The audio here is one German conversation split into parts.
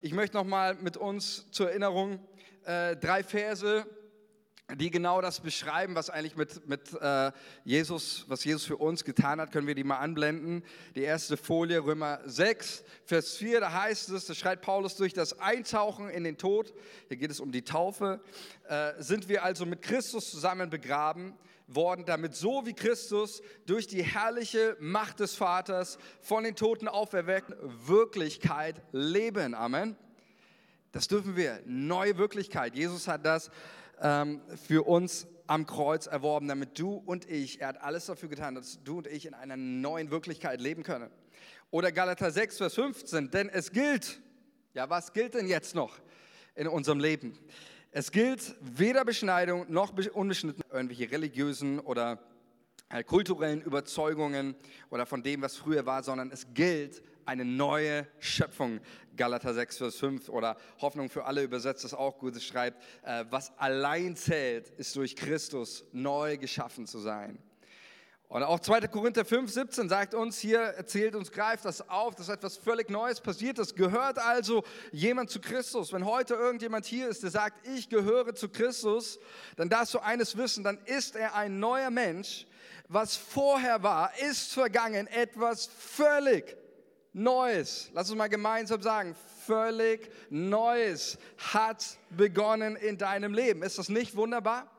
Ich möchte noch mal mit uns zur Erinnerung äh, drei Verse, die genau das beschreiben, was eigentlich mit, mit äh, Jesus, was Jesus für uns getan hat, können wir die mal anblenden. Die erste Folie, Römer 6, Vers 4, da heißt es, da schreibt Paulus durch das Eintauchen in den Tod, hier geht es um die Taufe, äh, sind wir also mit Christus zusammen begraben worden, damit so wie Christus durch die herrliche Macht des Vaters von den Toten auferweckt, Wirklichkeit leben. Amen. Das dürfen wir. Neue Wirklichkeit. Jesus hat das ähm, für uns am Kreuz erworben, damit du und ich, er hat alles dafür getan, dass du und ich in einer neuen Wirklichkeit leben können. Oder Galater 6, Vers 15, denn es gilt, ja, was gilt denn jetzt noch in unserem Leben? Es gilt weder Beschneidung noch unbeschnitten irgendwelche religiösen oder äh, kulturellen Überzeugungen oder von dem, was früher war, sondern es gilt eine neue Schöpfung. Galater 6, Vers 5 oder Hoffnung für alle übersetzt das auch gut. Es schreibt, äh, was allein zählt, ist durch Christus neu geschaffen zu sein. Und auch 2. Korinther 5, 17 sagt uns hier, erzählt uns, greift das auf, dass etwas völlig Neues passiert ist. Gehört also jemand zu Christus? Wenn heute irgendjemand hier ist, der sagt, ich gehöre zu Christus, dann darfst du eines wissen, dann ist er ein neuer Mensch. Was vorher war, ist vergangen, etwas völlig Neues. Lass uns mal gemeinsam sagen, völlig Neues hat begonnen in deinem Leben. Ist das nicht wunderbar?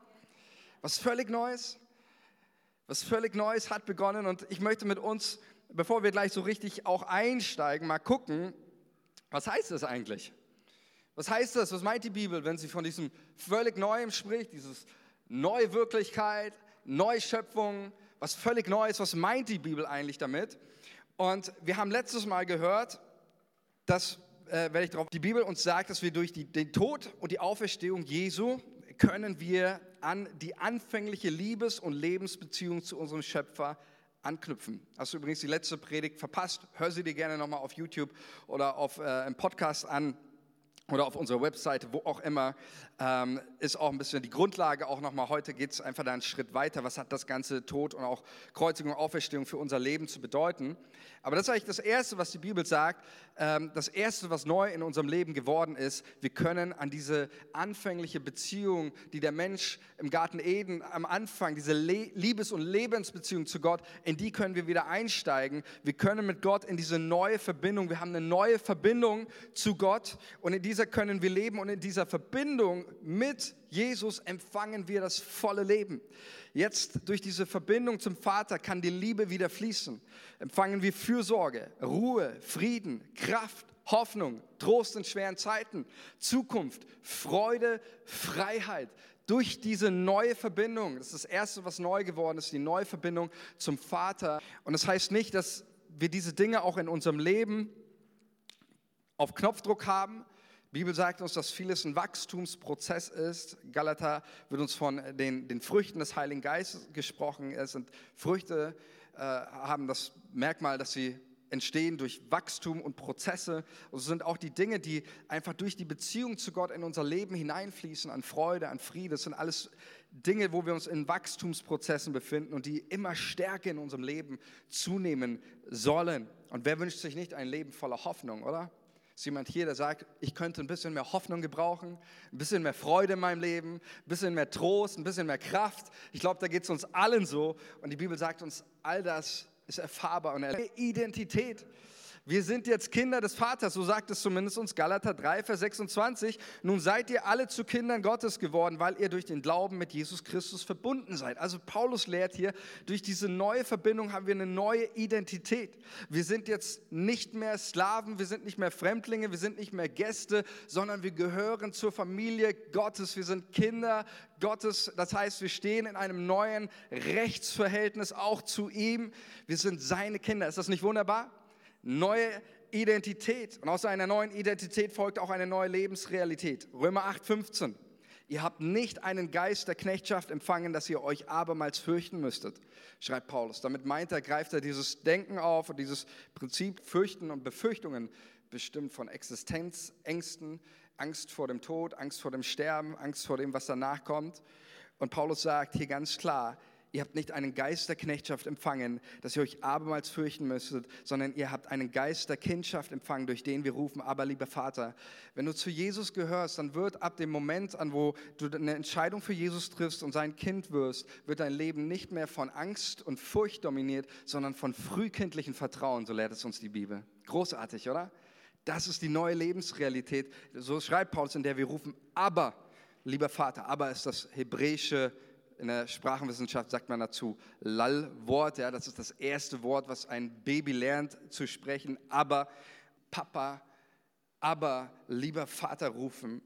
Was völlig Neues? Was völlig Neues hat begonnen und ich möchte mit uns, bevor wir gleich so richtig auch einsteigen, mal gucken, was heißt das eigentlich? Was heißt das? Was meint die Bibel, wenn sie von diesem völlig Neuem spricht, dieses neue Wirklichkeit, Neuschöpfung, was völlig Neues, was meint die Bibel eigentlich damit? Und wir haben letztes Mal gehört, dass, äh, wenn ich darauf, die Bibel uns sagt, dass wir durch die, den Tod und die Auferstehung Jesu können wir an die anfängliche Liebes- und Lebensbeziehung zu unserem Schöpfer anknüpfen. Hast du übrigens die letzte Predigt verpasst? Hör sie dir gerne nochmal auf YouTube oder auf äh, im Podcast an oder auf unserer Webseite, wo auch immer, ähm, ist auch ein bisschen die Grundlage. Auch nochmal heute geht es einfach da einen Schritt weiter. Was hat das ganze Tod und auch Kreuzigung und Auferstehung für unser Leben zu bedeuten? Aber das ist eigentlich das Erste, was die Bibel sagt. Ähm, das Erste, was neu in unserem Leben geworden ist, wir können an diese anfängliche Beziehung, die der Mensch im Garten Eden am Anfang, diese Le Liebes- und Lebensbeziehung zu Gott, in die können wir wieder einsteigen. Wir können mit Gott in diese neue Verbindung, wir haben eine neue Verbindung zu Gott und in dieser können wir leben und in dieser Verbindung mit Jesus empfangen wir das volle Leben. Jetzt durch diese Verbindung zum Vater kann die Liebe wieder fließen. Empfangen wir Fürsorge, Ruhe, Frieden, Kraft, Hoffnung, Trost in schweren Zeiten, Zukunft, Freude, Freiheit. Durch diese neue Verbindung, das ist das Erste, was neu geworden ist, die neue Verbindung zum Vater. Und das heißt nicht, dass wir diese Dinge auch in unserem Leben auf Knopfdruck haben, die Bibel sagt uns, dass vieles ein Wachstumsprozess ist. Galater wird uns von den, den Früchten des Heiligen Geistes gesprochen. Es sind Früchte, äh, haben das Merkmal, dass sie entstehen durch Wachstum und Prozesse. Und es sind auch die Dinge, die einfach durch die Beziehung zu Gott in unser Leben hineinfließen, an Freude, an Friede. Das sind alles Dinge, wo wir uns in Wachstumsprozessen befinden und die immer stärker in unserem Leben zunehmen sollen. Und wer wünscht sich nicht ein Leben voller Hoffnung, oder? Ist jemand hier, der sagt, ich könnte ein bisschen mehr Hoffnung gebrauchen, ein bisschen mehr Freude in meinem Leben, ein bisschen mehr Trost, ein bisschen mehr Kraft? Ich glaube, da geht es uns allen so. Und die Bibel sagt uns, all das ist erfahrbar und Identität. Wir sind jetzt Kinder des Vaters, so sagt es zumindest uns Galater 3, Vers 26. Nun seid ihr alle zu Kindern Gottes geworden, weil ihr durch den Glauben mit Jesus Christus verbunden seid. Also Paulus lehrt hier, durch diese neue Verbindung haben wir eine neue Identität. Wir sind jetzt nicht mehr Sklaven, wir sind nicht mehr Fremdlinge, wir sind nicht mehr Gäste, sondern wir gehören zur Familie Gottes. Wir sind Kinder Gottes. Das heißt, wir stehen in einem neuen Rechtsverhältnis auch zu ihm. Wir sind seine Kinder. Ist das nicht wunderbar? Neue Identität. Und aus einer neuen Identität folgt auch eine neue Lebensrealität. Römer 8, 15. Ihr habt nicht einen Geist der Knechtschaft empfangen, dass ihr euch abermals fürchten müsstet, schreibt Paulus. Damit meint er, greift er dieses Denken auf und dieses Prinzip Fürchten und Befürchtungen, bestimmt von Existenzängsten, Angst vor dem Tod, Angst vor dem Sterben, Angst vor dem, was danach kommt. Und Paulus sagt hier ganz klar, Ihr habt nicht einen Geist der Knechtschaft empfangen, dass ihr euch abermals fürchten müsstet, sondern ihr habt einen Geist der Kindschaft empfangen, durch den wir rufen, aber lieber Vater. Wenn du zu Jesus gehörst, dann wird ab dem Moment an, wo du eine Entscheidung für Jesus triffst und sein Kind wirst, wird dein Leben nicht mehr von Angst und Furcht dominiert, sondern von frühkindlichem Vertrauen, so lehrt es uns die Bibel. Großartig, oder? Das ist die neue Lebensrealität. So schreibt Paulus, in der wir rufen, aber, lieber Vater, aber ist das hebräische in der Sprachenwissenschaft sagt man dazu Lall-Wort. Ja, das ist das erste Wort, was ein Baby lernt zu sprechen. Aber Papa, aber lieber Vater rufen.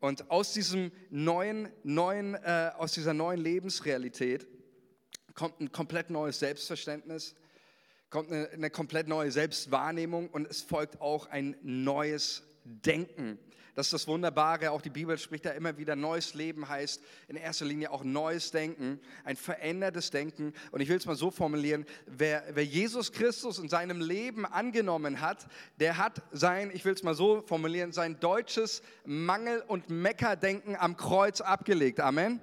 Und aus diesem neuen, neuen, äh, aus dieser neuen Lebensrealität kommt ein komplett neues Selbstverständnis, kommt eine, eine komplett neue Selbstwahrnehmung und es folgt auch ein neues Denken. Das ist das Wunderbare, auch die Bibel spricht da immer wieder, neues Leben heißt in erster Linie auch neues Denken, ein verändertes Denken. Und ich will es mal so formulieren, wer, wer Jesus Christus in seinem Leben angenommen hat, der hat sein, ich will es mal so formulieren, sein deutsches Mangel- und Meckerdenken am Kreuz abgelegt. Amen.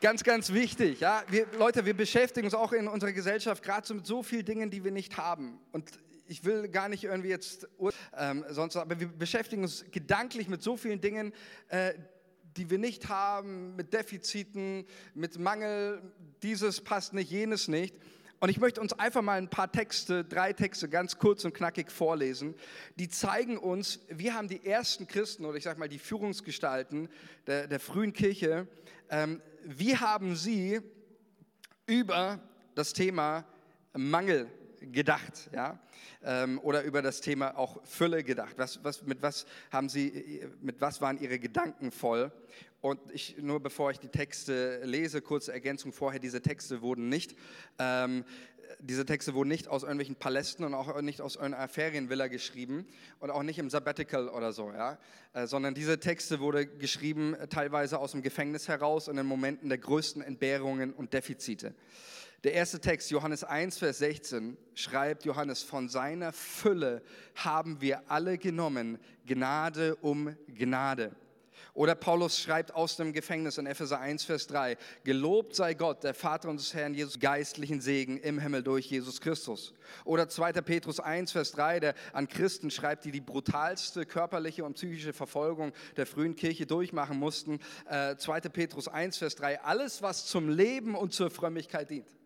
Ganz, ganz wichtig. Ja? Wir, Leute, wir beschäftigen uns auch in unserer Gesellschaft gerade mit so vielen Dingen, die wir nicht haben. Und ich will gar nicht irgendwie jetzt, ähm, sonst, aber wir beschäftigen uns gedanklich mit so vielen Dingen, äh, die wir nicht haben, mit Defiziten, mit Mangel, dieses passt nicht, jenes nicht. Und ich möchte uns einfach mal ein paar Texte, drei Texte ganz kurz und knackig vorlesen, die zeigen uns, wir haben die ersten Christen oder ich sage mal die Führungsgestalten der, der frühen Kirche, ähm, wie haben sie über das Thema Mangel gedacht, ja, ähm, oder über das Thema auch Fülle gedacht. Was, was, mit was haben Sie, mit was waren Ihre Gedanken voll? Und ich, nur bevor ich die Texte lese, kurze Ergänzung vorher, diese Texte wurden nicht, ähm, diese Texte wurden nicht aus irgendwelchen Palästen und auch nicht aus einer Ferienvilla geschrieben und auch nicht im Sabbatical oder so, ja, äh, sondern diese Texte wurden geschrieben teilweise aus dem Gefängnis heraus in den Momenten der größten Entbehrungen und Defizite. Der erste Text, Johannes 1, Vers 16, schreibt Johannes, von seiner Fülle haben wir alle genommen, Gnade um Gnade. Oder Paulus schreibt aus dem Gefängnis in Epheser 1, Vers 3, Gelobt sei Gott, der Vater unseres Herrn Jesus, geistlichen Segen im Himmel durch Jesus Christus. Oder 2. Petrus 1, Vers 3, der an Christen schreibt, die die brutalste körperliche und psychische Verfolgung der frühen Kirche durchmachen mussten. Äh, 2. Petrus 1, Vers 3, alles, was zum Leben und zur Frömmigkeit dient.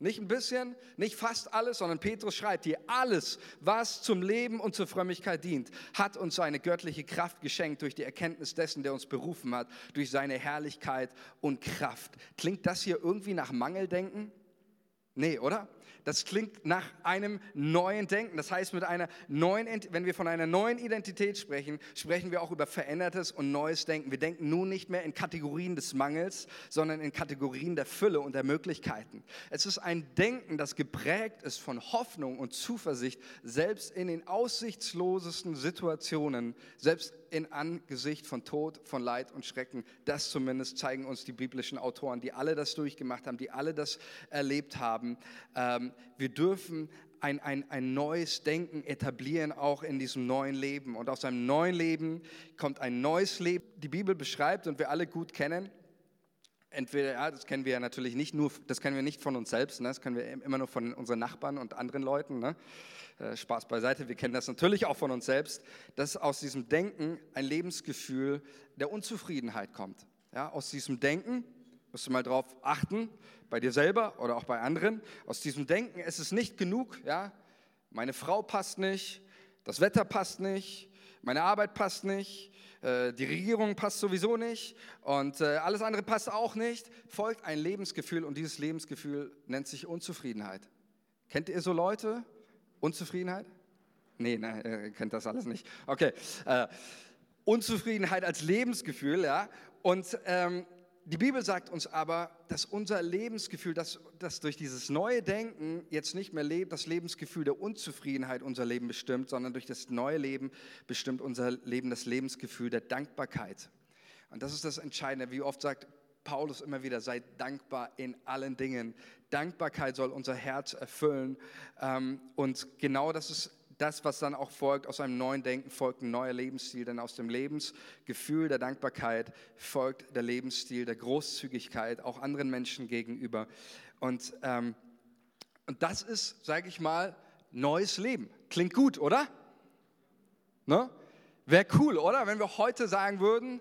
Nicht ein bisschen, nicht fast alles, sondern Petrus schreibt hier, alles, was zum Leben und zur Frömmigkeit dient, hat uns seine göttliche Kraft geschenkt durch die Erkenntnis dessen, der uns berufen hat, durch seine Herrlichkeit und Kraft. Klingt das hier irgendwie nach Mangeldenken? Nee, oder? Das klingt nach einem neuen Denken. Das heißt, mit einer neuen, wenn wir von einer neuen Identität sprechen, sprechen wir auch über verändertes und neues Denken. Wir denken nun nicht mehr in Kategorien des Mangels, sondern in Kategorien der Fülle und der Möglichkeiten. Es ist ein Denken, das geprägt ist von Hoffnung und Zuversicht, selbst in den aussichtslosesten Situationen, selbst in Angesicht von Tod, von Leid und Schrecken. Das zumindest zeigen uns die biblischen Autoren, die alle das durchgemacht haben, die alle das erlebt haben. Ähm, wir dürfen ein, ein, ein neues Denken etablieren, auch in diesem neuen Leben. Und aus einem neuen Leben kommt ein neues Leben. Die Bibel beschreibt und wir alle gut kennen, entweder, ja, das kennen wir ja natürlich nicht nur, das kennen wir nicht von uns selbst, ne? das kennen wir immer nur von unseren Nachbarn und anderen Leuten. Ne? Äh, Spaß beiseite, wir kennen das natürlich auch von uns selbst, dass aus diesem Denken ein Lebensgefühl der Unzufriedenheit kommt. Ja, aus diesem Denken, musst du mal drauf achten, bei dir selber oder auch bei anderen, aus diesem Denken, es nicht genug, ja, meine Frau passt nicht, das Wetter passt nicht, meine Arbeit passt nicht, äh, die Regierung passt sowieso nicht und äh, alles andere passt auch nicht, folgt ein Lebensgefühl und dieses Lebensgefühl nennt sich Unzufriedenheit. Kennt ihr so Leute? Unzufriedenheit? Nee, ne, ihr kennt das alles nicht. Okay. Äh, Unzufriedenheit als Lebensgefühl, ja. Und ähm, die Bibel sagt uns aber, dass unser Lebensgefühl, das, das durch dieses neue Denken jetzt nicht mehr lebt, das Lebensgefühl der Unzufriedenheit unser Leben bestimmt, sondern durch das neue Leben bestimmt unser Leben das Lebensgefühl der Dankbarkeit. Und das ist das Entscheidende. Wie oft sagt Paulus immer wieder, seid dankbar in allen Dingen. Dankbarkeit soll unser Herz erfüllen. Ähm, und genau das ist das, was dann auch folgt, aus einem neuen Denken folgt ein neuer Lebensstil, denn aus dem Lebensgefühl der Dankbarkeit folgt der Lebensstil der Großzügigkeit, auch anderen Menschen gegenüber. Und, ähm, und das ist, sage ich mal, neues Leben. Klingt gut, oder? Ne? Wäre cool, oder? Wenn wir heute sagen würden,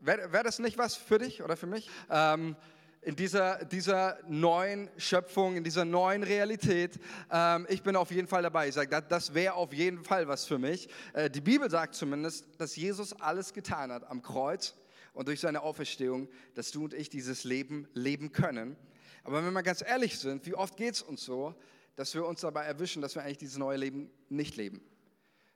wäre wär das nicht was für dich oder für mich? Ähm, in dieser, dieser neuen Schöpfung, in dieser neuen Realität. Ähm, ich bin auf jeden Fall dabei. Ich sage, das, das wäre auf jeden Fall was für mich. Äh, die Bibel sagt zumindest, dass Jesus alles getan hat am Kreuz und durch seine Auferstehung, dass du und ich dieses Leben leben können. Aber wenn wir ganz ehrlich sind, wie oft geht es uns so, dass wir uns dabei erwischen, dass wir eigentlich dieses neue Leben nicht leben?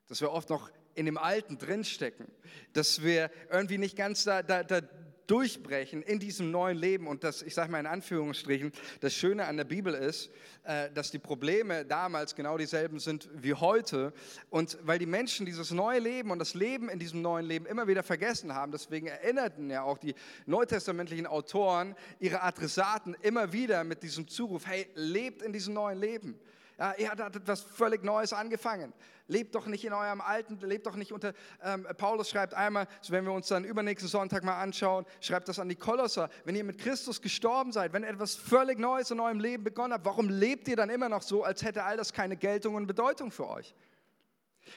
Dass wir oft noch in dem Alten drinstecken, dass wir irgendwie nicht ganz da, da, da durchbrechen in diesem neuen Leben. Und das, ich sage mal in Anführungsstrichen, das Schöne an der Bibel ist, äh, dass die Probleme damals genau dieselben sind wie heute. Und weil die Menschen dieses neue Leben und das Leben in diesem neuen Leben immer wieder vergessen haben, deswegen erinnerten ja auch die neutestamentlichen Autoren ihre Adressaten immer wieder mit diesem Zuruf, hey, lebt in diesem neuen Leben. Ja, ihr hattet etwas völlig Neues angefangen. Lebt doch nicht in eurem Alten, lebt doch nicht unter. Ähm, Paulus schreibt einmal, so wenn wir uns dann übernächsten Sonntag mal anschauen, schreibt das an die Kolosser. Wenn ihr mit Christus gestorben seid, wenn etwas völlig Neues in eurem Leben begonnen habt, warum lebt ihr dann immer noch so, als hätte all das keine Geltung und Bedeutung für euch?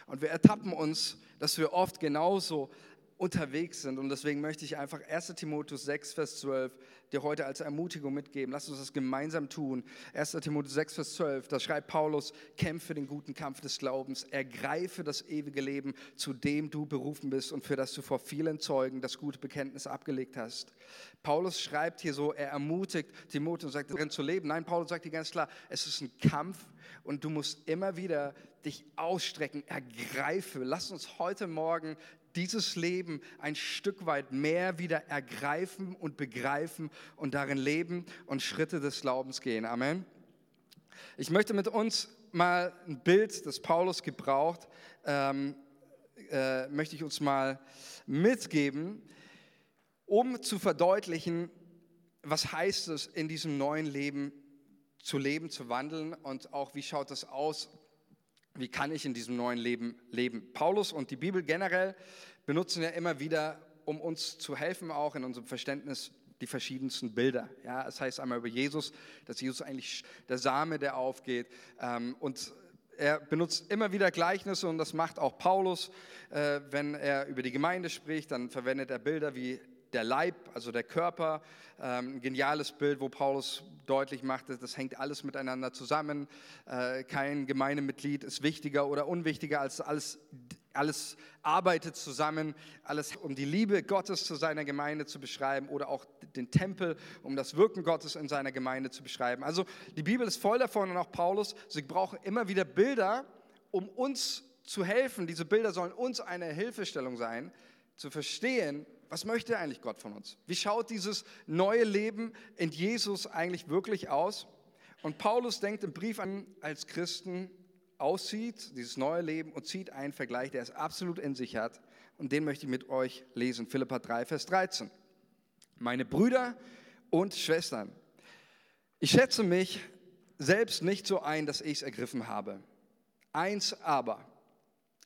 Und wir ertappen uns, dass wir oft genauso unterwegs sind. Und deswegen möchte ich einfach 1 Timotheus 6, Vers 12 dir heute als Ermutigung mitgeben. Lass uns das gemeinsam tun. 1 Timotheus 6, Vers 12, da schreibt Paulus, kämpfe den guten Kampf des Glaubens, ergreife das ewige Leben, zu dem du berufen bist und für das du vor vielen Zeugen das gute Bekenntnis abgelegt hast. Paulus schreibt hier so, er ermutigt Timotheus und sagt, darin zu leben. Nein, Paulus sagt hier ganz klar, es ist ein Kampf und du musst immer wieder dich ausstrecken, ergreife. Lass uns heute Morgen dieses Leben ein Stück weit mehr wieder ergreifen und begreifen und darin leben und Schritte des Glaubens gehen. Amen. Ich möchte mit uns mal ein Bild, das Paulus gebraucht, ähm, äh, möchte ich uns mal mitgeben, um zu verdeutlichen, was heißt es, in diesem neuen Leben zu leben, zu wandeln und auch wie schaut das aus, wie kann ich in diesem neuen Leben leben. Paulus und die Bibel generell benutzen ja immer wieder, um uns zu helfen, auch in unserem Verständnis, die verschiedensten Bilder. Ja, es heißt einmal über Jesus, dass Jesus eigentlich der Same, der aufgeht. Ähm, und er benutzt immer wieder Gleichnisse und das macht auch Paulus. Äh, wenn er über die Gemeinde spricht, dann verwendet er Bilder wie der Leib, also der Körper. Ähm, geniales Bild, wo Paulus deutlich macht, das hängt alles miteinander zusammen. Äh, kein Gemeindemitglied ist wichtiger oder unwichtiger als alles alles arbeitet zusammen, alles um die Liebe Gottes zu seiner Gemeinde zu beschreiben oder auch den Tempel, um das Wirken Gottes in seiner Gemeinde zu beschreiben. Also die Bibel ist voll davon und auch Paulus, sie brauchen immer wieder Bilder, um uns zu helfen. Diese Bilder sollen uns eine Hilfestellung sein, zu verstehen, was möchte eigentlich Gott von uns? Wie schaut dieses neue Leben in Jesus eigentlich wirklich aus? Und Paulus denkt im Brief an, als Christen aussieht, dieses neue Leben, und zieht einen Vergleich, der es absolut in sich hat. Und den möchte ich mit euch lesen. Philippa 3, Vers 13. Meine Brüder und Schwestern, ich schätze mich selbst nicht so ein, dass ich es ergriffen habe. Eins aber,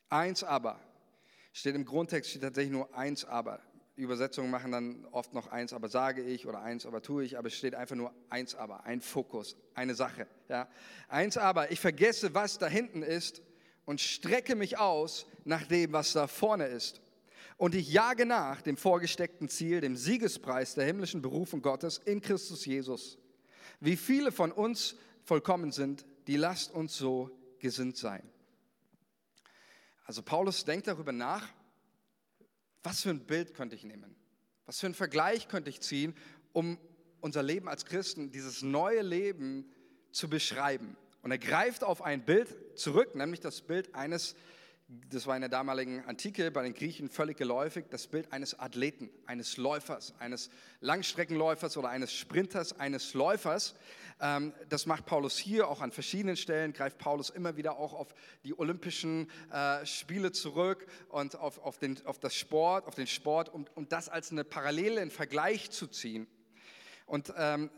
eins aber, steht im Grundtext steht tatsächlich nur eins aber. Übersetzungen machen dann oft noch eins, aber sage ich oder eins, aber tue ich, aber es steht einfach nur eins, aber, ein Fokus, eine Sache. Ja. Eins, aber, ich vergesse, was da hinten ist und strecke mich aus nach dem, was da vorne ist. Und ich jage nach dem vorgesteckten Ziel, dem Siegespreis der himmlischen Berufung Gottes in Christus Jesus. Wie viele von uns vollkommen sind, die lasst uns so gesinnt sein. Also Paulus denkt darüber nach, was für ein Bild könnte ich nehmen? Was für einen Vergleich könnte ich ziehen, um unser Leben als Christen, dieses neue Leben zu beschreiben? Und er greift auf ein Bild zurück, nämlich das Bild eines, das war in der damaligen Antike bei den Griechen völlig geläufig, das Bild eines Athleten, eines Läufers, eines Langstreckenläufers oder eines Sprinters, eines Läufers. Ähm, das macht Paulus hier auch an verschiedenen Stellen, greift Paulus immer wieder auch auf die Olympischen äh, Spiele zurück und auf, auf, den, auf das Sport, auf den Sport, um, um das als eine Parallele, einen Vergleich zu ziehen. Und ähm,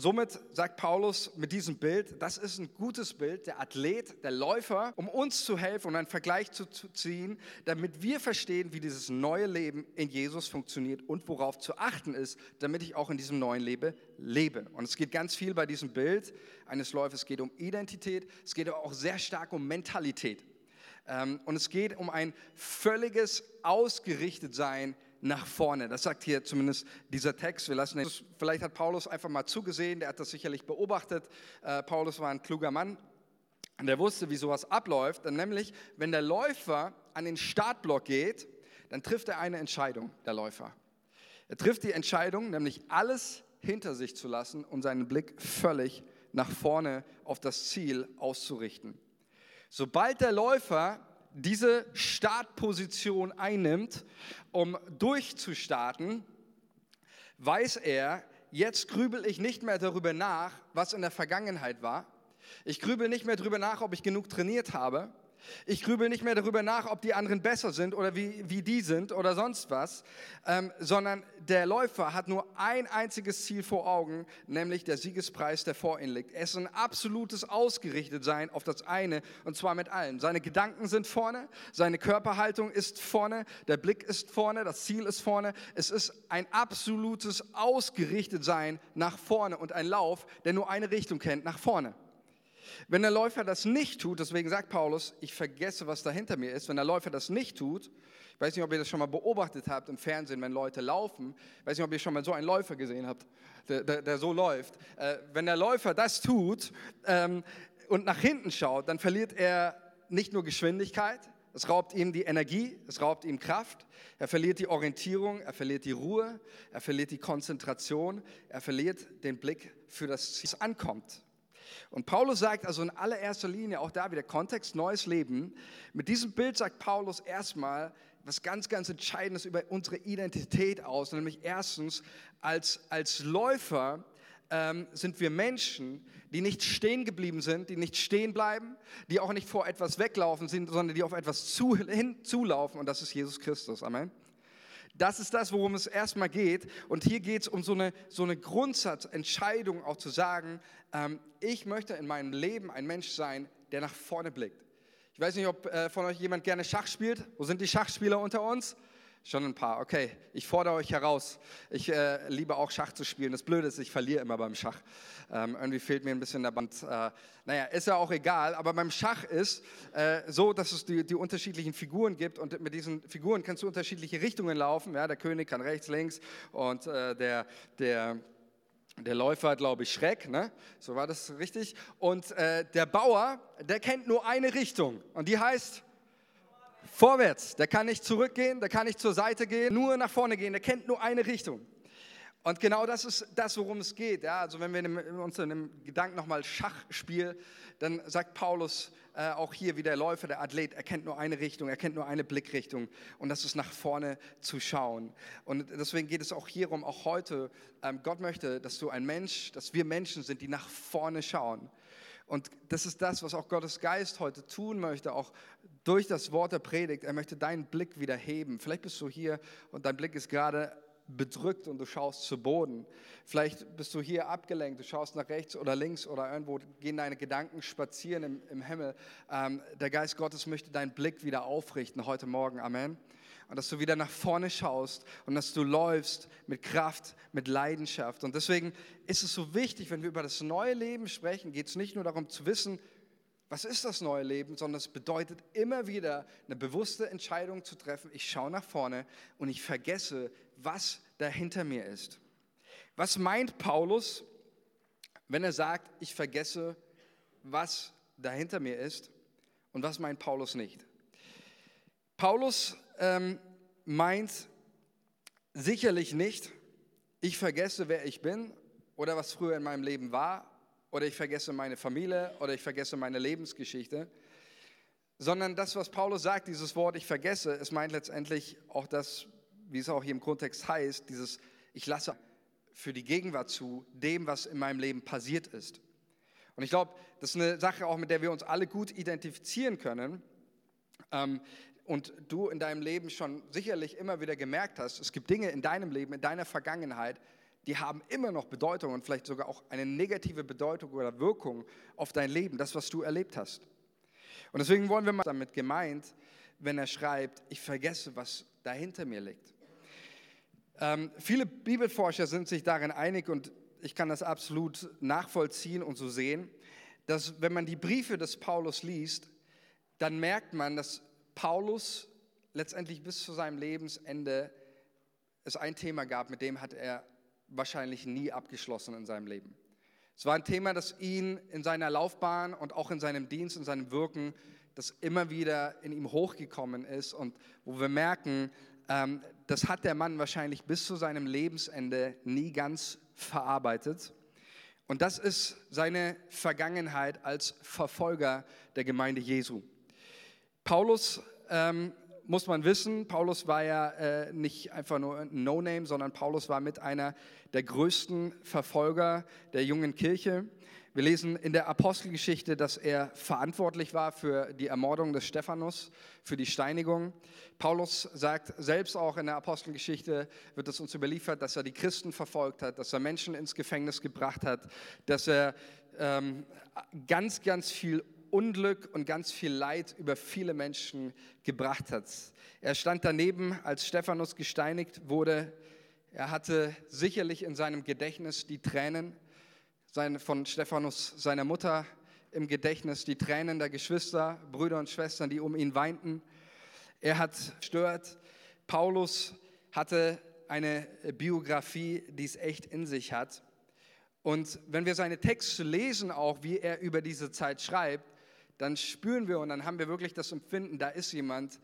somit sagt Paulus mit diesem Bild, das ist ein gutes Bild, der Athlet, der Läufer, um uns zu helfen und einen Vergleich zu, ziehen, damit wir verstehen, wie dieses neue Leben in Jesus funktioniert und worauf zu achten ist, damit ich auch in diesem neuen Leben lebe. Und es geht ganz viel bei diesem Bild eines Läufers. Es geht um Identität, es geht aber auch sehr stark um Mentalität. Ähm, und es geht um ein völliges Ausgerichtetsein nach vorne. Das sagt hier zumindest dieser Text. Wir lassen es, vielleicht hat Paulus einfach mal zugesehen, der hat das sicherlich beobachtet. Äh, Paulus war ein kluger Mann und der wusste, wie sowas abläuft. Denn nämlich, wenn der Läufer an den Startblock geht, dann trifft er eine Entscheidung, der Läufer. Er trifft die Entscheidung, nämlich alles hinter sich zu lassen und seinen Blick völlig nach vorne auf das Ziel auszurichten. Sobald der Läufer diese Startposition einnimmt, um durchzustarten, weiß er, jetzt grübel ich nicht mehr darüber nach, was in der Vergangenheit war. Ich grübel nicht mehr darüber nach, ob ich genug trainiert habe. Ich grübel nicht mehr darüber nach, ob die anderen besser sind oder wie, wie die sind oder sonst was, ähm, sondern der Läufer hat nur ein einziges Ziel vor Augen, nämlich der Siegespreis, der vor ihm liegt. Es ist ein absolutes Ausgerichtetsein auf das eine und zwar mit allem. Seine Gedanken sind vorne, seine Körperhaltung ist vorne, der Blick ist vorne, das Ziel ist vorne. Es ist ein absolutes Ausgerichtetsein nach vorne und ein Lauf, der nur eine Richtung kennt, nach vorne. Wenn der Läufer das nicht tut, deswegen sagt Paulus, ich vergesse, was da hinter mir ist, wenn der Läufer das nicht tut, ich weiß nicht, ob ihr das schon mal beobachtet habt im Fernsehen, wenn Leute laufen, ich weiß nicht, ob ihr schon mal so einen Läufer gesehen habt, der, der, der so läuft. Äh, wenn der Läufer das tut ähm, und nach hinten schaut, dann verliert er nicht nur Geschwindigkeit, es raubt ihm die Energie, es raubt ihm Kraft, er verliert die Orientierung, er verliert die Ruhe, er verliert die Konzentration, er verliert den Blick für das das ankommt. Und Paulus sagt also in allererster Linie, auch da wieder Kontext, neues Leben. Mit diesem Bild sagt Paulus erstmal was ganz, ganz Entscheidendes über unsere Identität aus. Nämlich erstens, als, als Läufer ähm, sind wir Menschen, die nicht stehen geblieben sind, die nicht stehen bleiben, die auch nicht vor etwas weglaufen sind, sondern die auf etwas zu, hinzulaufen. Und das ist Jesus Christus. Amen. Das ist das, worum es erstmal geht. Und hier geht es um so eine, so eine Grundsatzentscheidung, auch zu sagen, ähm, ich möchte in meinem Leben ein Mensch sein, der nach vorne blickt. Ich weiß nicht, ob äh, von euch jemand gerne Schach spielt. Wo sind die Schachspieler unter uns? Schon ein paar, okay. Ich fordere euch heraus. Ich äh, liebe auch Schach zu spielen. Das Blöde ist, ich verliere immer beim Schach. Ähm, irgendwie fehlt mir ein bisschen der Band. Äh, naja, ist ja auch egal. Aber beim Schach ist äh, so, dass es die, die, unterschiedlichen Figuren gibt. Und mit diesen Figuren kannst du unterschiedliche Richtungen laufen. Ja, der König kann rechts, links. Und äh, der, der, der Läufer, glaube ich, Schreck. Ne? So war das richtig. Und äh, der Bauer, der kennt nur eine Richtung. Und die heißt Vorwärts, der kann nicht zurückgehen, der kann nicht zur Seite gehen, nur nach vorne gehen, der kennt nur eine Richtung. Und genau das ist das, worum es geht. Ja, also wenn wir uns in dem Gedanken nochmal Schachspiel, dann sagt Paulus äh, auch hier wie der Läufer, der Athlet, er kennt nur eine Richtung, er kennt nur eine Blickrichtung und das ist nach vorne zu schauen. Und deswegen geht es auch hierum, auch heute, ähm, Gott möchte, dass du ein Mensch, dass wir Menschen sind, die nach vorne schauen. Und das ist das, was auch Gottes Geist heute tun möchte, auch durch das Wort der Predigt. Er möchte deinen Blick wieder heben. Vielleicht bist du hier und dein Blick ist gerade bedrückt und du schaust zu Boden. Vielleicht bist du hier abgelenkt, du schaust nach rechts oder links oder irgendwo gehen deine Gedanken spazieren im, im Himmel. Ähm, der Geist Gottes möchte deinen Blick wieder aufrichten heute Morgen. Amen. Und dass du wieder nach vorne schaust und dass du läufst mit Kraft, mit Leidenschaft. Und deswegen ist es so wichtig, wenn wir über das neue Leben sprechen, geht es nicht nur darum zu wissen, was ist das neue Leben, sondern es bedeutet immer wieder eine bewusste Entscheidung zu treffen. Ich schaue nach vorne und ich vergesse, was da hinter mir ist. Was meint Paulus, wenn er sagt, ich vergesse, was da hinter mir ist? Und was meint Paulus nicht? Paulus ähm, meint sicherlich nicht, ich vergesse, wer ich bin oder was früher in meinem Leben war oder ich vergesse meine Familie oder ich vergesse meine Lebensgeschichte, sondern das, was Paulus sagt, dieses Wort, ich vergesse, es meint letztendlich auch das, wie es auch hier im Kontext heißt, dieses, ich lasse für die Gegenwart zu dem, was in meinem Leben passiert ist. Und ich glaube, das ist eine Sache auch, mit der wir uns alle gut identifizieren können. Ähm, und du in deinem Leben schon sicherlich immer wieder gemerkt hast, es gibt Dinge in deinem Leben, in deiner Vergangenheit, die haben immer noch Bedeutung und vielleicht sogar auch eine negative Bedeutung oder Wirkung auf dein Leben, das, was du erlebt hast. Und deswegen wollen wir mal damit gemeint, wenn er schreibt, ich vergesse, was dahinter mir liegt. Ähm, viele Bibelforscher sind sich darin einig und ich kann das absolut nachvollziehen und so sehen, dass wenn man die Briefe des Paulus liest, dann merkt man, dass Paulus letztendlich bis zu seinem Lebensende es ein Thema gab, mit dem hat er wahrscheinlich nie abgeschlossen in seinem Leben. Es war ein Thema, das ihn in seiner Laufbahn und auch in seinem Dienst, in seinem Wirken, das immer wieder in ihm hochgekommen ist und wo wir merken, ähm, das hat der Mann wahrscheinlich bis zu seinem Lebensende nie ganz verarbeitet. Und das ist seine Vergangenheit als Verfolger der Gemeinde Jesu. Paulus ähm, muss man wissen, Paulus war ja äh, nicht einfach nur ein No-Name, sondern Paulus war mit einer der größten Verfolger der jungen Kirche. Wir lesen in der Apostelgeschichte, dass er verantwortlich war für die Ermordung des Stephanus, für die Steinigung. Paulus sagt selbst auch in der Apostelgeschichte, wird es uns überliefert, dass er die Christen verfolgt hat, dass er Menschen ins Gefängnis gebracht hat, dass er ähm, ganz, ganz viel Unglück und ganz viel Leid über viele Menschen gebracht hat. Er stand daneben, als Stephanus gesteinigt wurde. Er hatte sicherlich in seinem Gedächtnis die Tränen von Stephanus, seiner Mutter, im Gedächtnis, die Tränen der Geschwister, Brüder und Schwestern, die um ihn weinten. Er hat stört. Paulus hatte eine Biografie, die es echt in sich hat. Und wenn wir seine Texte lesen, auch wie er über diese Zeit schreibt, dann spüren wir und dann haben wir wirklich das Empfinden, da ist jemand,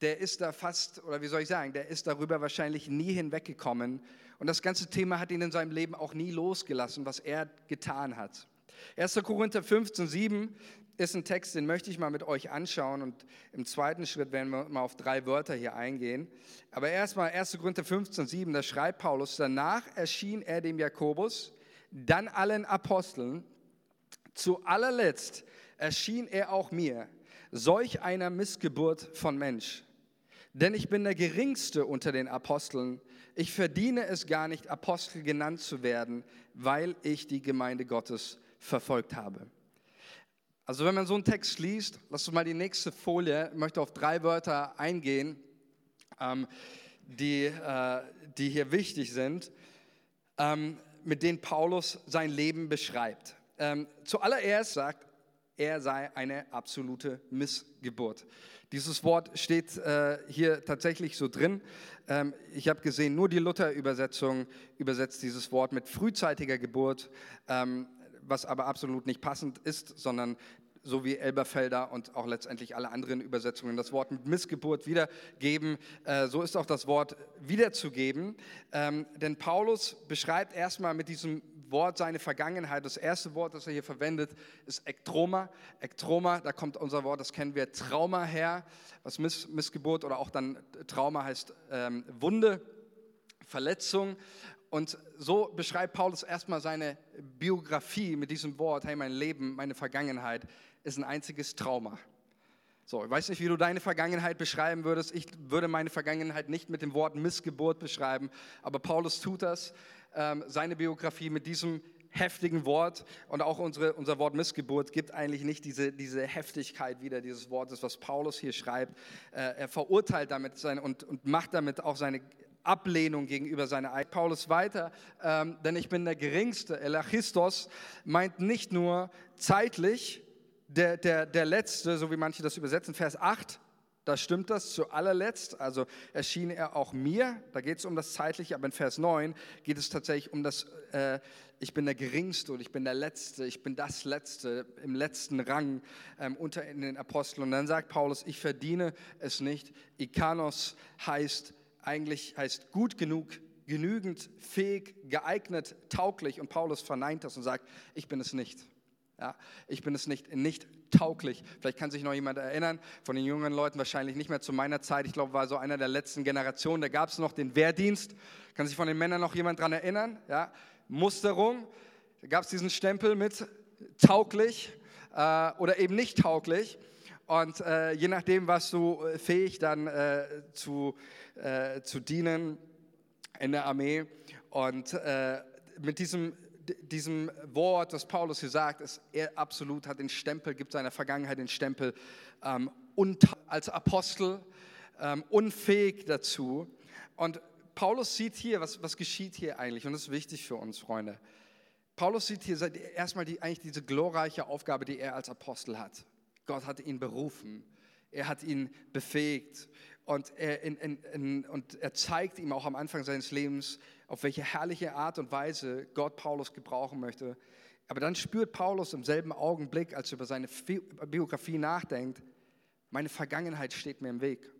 der ist da fast, oder wie soll ich sagen, der ist darüber wahrscheinlich nie hinweggekommen. Und das ganze Thema hat ihn in seinem Leben auch nie losgelassen, was er getan hat. 1. Korinther 15, 7 ist ein Text, den möchte ich mal mit euch anschauen und im zweiten Schritt werden wir mal auf drei Wörter hier eingehen. Aber erstmal 1. Korinther 15, 7, da schreibt Paulus, danach erschien er dem Jakobus, dann allen Aposteln, zu allerletzt erschien er auch mir, solch einer Missgeburt von Mensch. Denn ich bin der geringste unter den Aposteln. Ich verdiene es gar nicht, Apostel genannt zu werden, weil ich die Gemeinde Gottes verfolgt habe. Also wenn man so einen Text liest, lass uns mal die nächste Folie, ich möchte auf drei Wörter eingehen, ähm, die, äh, die hier wichtig sind, ähm, mit denen Paulus sein Leben beschreibt. Ähm, zuallererst sagt er sei eine absolute Missgeburt. Dieses Wort steht äh, hier tatsächlich so drin. Ähm, ich habe gesehen, nur die Luther-Übersetzung übersetzt dieses Wort mit frühzeitiger Geburt, ähm, was aber absolut nicht passend ist, sondern so wie Elberfelder und auch letztendlich alle anderen Übersetzungen das Wort mit Missgeburt wiedergeben, äh, so ist auch das Wort wiederzugeben. Ähm, denn Paulus beschreibt erstmal mit diesem Wort seine Vergangenheit. Das erste Wort, das er hier verwendet, ist Ektroma. Ektroma, da kommt unser Wort, das kennen wir, Trauma her, was Miss, Missgeburt oder auch dann Trauma heißt ähm, Wunde, Verletzung. Und so beschreibt Paulus erstmal seine Biografie mit diesem Wort, hey, mein Leben, meine Vergangenheit ist ein einziges Trauma. So, ich weiß nicht, wie du deine Vergangenheit beschreiben würdest. Ich würde meine Vergangenheit nicht mit dem Wort Missgeburt beschreiben, aber Paulus tut das ähm, seine Biografie mit diesem heftigen Wort und auch unsere, unser Wort Missgeburt gibt eigentlich nicht diese, diese Heftigkeit wieder dieses Wortes, was Paulus hier schreibt. Äh, er verurteilt damit seine, und, und macht damit auch seine Ablehnung gegenüber seiner eigenen. Paulus weiter, ähm, denn ich bin der Geringste. Elachistos meint nicht nur zeitlich der, der, der Letzte, so wie manche das übersetzen, Vers 8, da stimmt das zu allerletzt, also erschien er auch mir, da geht es um das Zeitliche, aber in Vers 9 geht es tatsächlich um das, äh, ich bin der Geringste und ich bin der Letzte, ich bin das Letzte im letzten Rang ähm, unter den Aposteln. Und dann sagt Paulus, ich verdiene es nicht. Ikanos heißt eigentlich, heißt gut genug, genügend, fähig, geeignet, tauglich. Und Paulus verneint das und sagt, ich bin es nicht. Ja, ich bin es nicht, nicht tauglich. Vielleicht kann sich noch jemand erinnern, von den jungen Leuten wahrscheinlich nicht mehr zu meiner Zeit. Ich glaube, war so einer der letzten Generationen. Da gab es noch den Wehrdienst. Kann sich von den Männern noch jemand daran erinnern? Ja, Musterung. Da gab es diesen Stempel mit tauglich äh, oder eben nicht tauglich. Und äh, je nachdem, was du äh, fähig dann äh, zu, äh, zu dienen in der Armee. Und äh, mit diesem, diesem Wort, das Paulus hier sagt, ist er absolut hat den Stempel, gibt seiner Vergangenheit den Stempel ähm, als Apostel ähm, unfähig dazu. Und Paulus sieht hier, was, was geschieht hier eigentlich? Und das ist wichtig für uns, Freunde. Paulus sieht hier erstmal die, eigentlich diese glorreiche Aufgabe, die er als Apostel hat. Gott hat ihn berufen, er hat ihn befähigt und er, in, in, und er zeigt ihm auch am Anfang seines Lebens, auf welche herrliche Art und Weise Gott Paulus gebrauchen möchte. Aber dann spürt Paulus im selben Augenblick, als er über seine Biografie nachdenkt, meine Vergangenheit steht mir im Weg.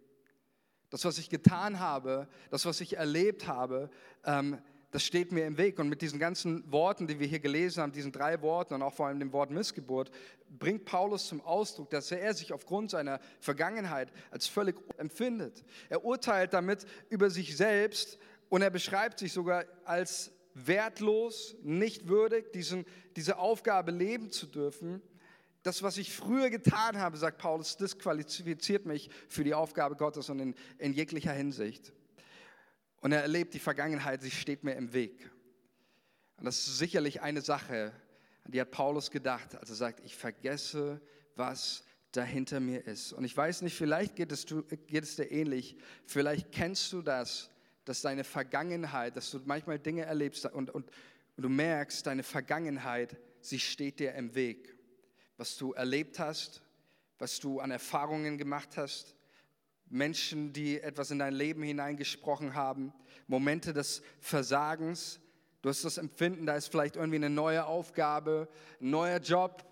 Das, was ich getan habe, das, was ich erlebt habe, ähm, das steht mir im Weg. Und mit diesen ganzen Worten, die wir hier gelesen haben, diesen drei Worten und auch vor allem dem Wort Missgeburt, bringt Paulus zum Ausdruck, dass er sich aufgrund seiner Vergangenheit als völlig empfindet. Er urteilt damit über sich selbst und er beschreibt sich sogar als wertlos, nicht würdig, diesen, diese Aufgabe leben zu dürfen. Das, was ich früher getan habe, sagt Paulus, disqualifiziert mich für die Aufgabe Gottes und in, in jeglicher Hinsicht. Und er erlebt die Vergangenheit, sie steht mir im Weg. Und das ist sicherlich eine Sache, an die hat Paulus gedacht, als er sagt, ich vergesse, was dahinter mir ist. Und ich weiß nicht, vielleicht geht es, geht es dir ähnlich. Vielleicht kennst du das, dass deine Vergangenheit, dass du manchmal Dinge erlebst und, und, und du merkst, deine Vergangenheit, sie steht dir im Weg was du erlebt hast, was du an Erfahrungen gemacht hast, Menschen, die etwas in dein Leben hineingesprochen haben, Momente des Versagens. Du hast das Empfinden, da ist vielleicht irgendwie eine neue Aufgabe, ein neuer Job